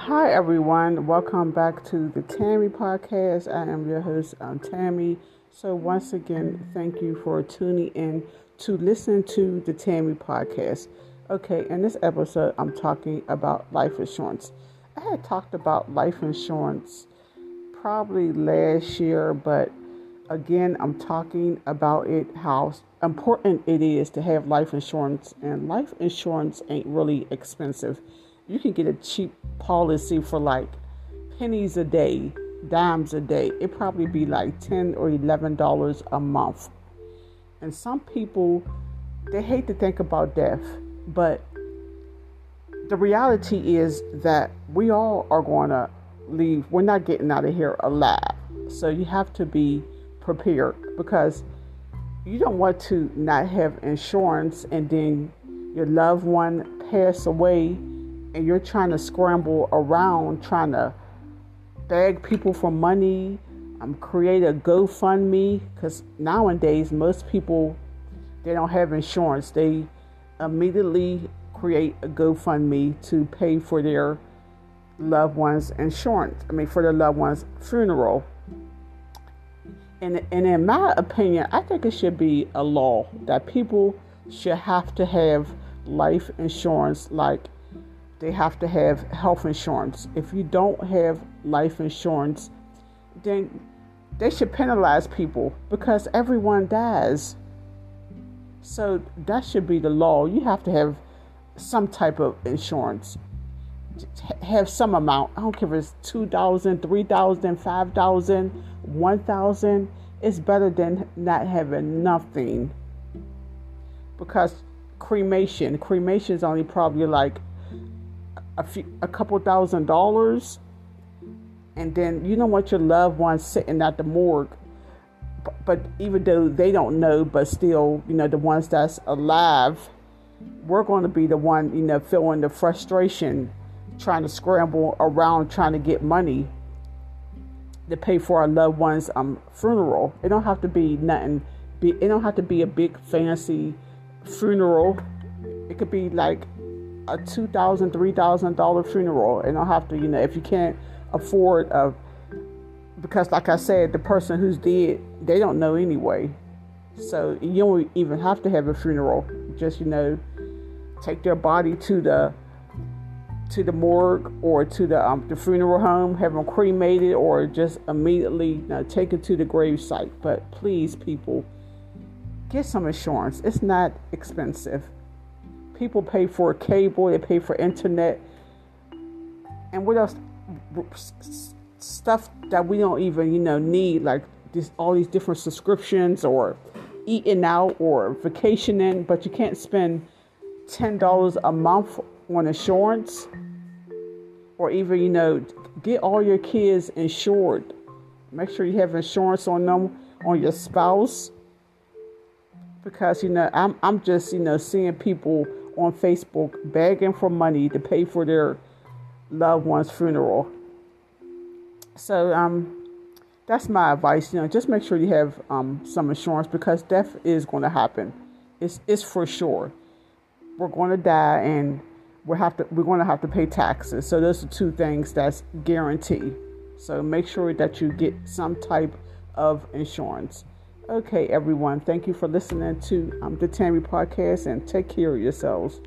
hi everyone, welcome back to the Tammy podcast. I am your host, um, Tammy. So once again, thank you for tuning in to listen to the Tammy podcast. Okay, in this episode, I'm talking about life insurance. I had talked about life insurance probably last year, but again, I'm talking about it how important it is to have life insurance, and life insurance ain't really expensive. You can get a cheap policy for like pennies a day, dimes a day. It probably be like ten or eleven dollars a month. And some people they hate to think about death, but the reality is that we all are going to leave. We're not getting out of here alive. So you have to be prepared because you don't want to not have insurance and then your loved one pass away and you're trying to scramble around trying to beg people for money um, create a gofundme because nowadays most people they don't have insurance. They immediately create a gofundme to pay for their loved one's insurance i mean for their loved one's funeral. And, and in my opinion, I think it should be a law that people should have to have life insurance like they have to have health insurance. If you don't have life insurance, then they should penalize people because everyone dies. So that should be the law. You have to have some type of insurance. Have some amount. I don't care if it's two thousand, three thousand, five thousand 1000 is better than not having nothing because cremation cremation is only probably like a few a couple thousand dollars and then you don't want your loved ones sitting at the morgue but, but even though they don't know but still you know the ones that's alive we're going to be the one you know feeling the frustration trying to scramble around trying to get money to pay for our loved ones' um funeral. It don't have to be nothing. Be it don't have to be a big fancy funeral. It could be like a two thousand, three thousand dollar funeral. It don't have to, you know, if you can't afford a because like I said, the person who's dead, they don't know anyway. So you don't even have to have a funeral. Just, you know, take their body to the to the morgue or to the um, the funeral home, have them cremated, or just immediately you know, taken to the grave site. But please, people, get some insurance. It's not expensive. People pay for cable, they pay for internet, and what else? Stuff that we don't even you know need, like this, all these different subscriptions or eating out or vacationing, but you can't spend ten dollars a month on insurance or even you know get all your kids insured make sure you have insurance on them on your spouse because you know I'm I'm just you know seeing people on Facebook begging for money to pay for their loved one's funeral. So um that's my advice, you know, just make sure you have um some insurance because death is going to happen. It's it's for sure. We're going to die and we have to we're going to have to pay taxes. So those are two things that's guaranteed. So make sure that you get some type of insurance. Okay, everyone. Thank you for listening to um, the Tammy podcast and take care of yourselves.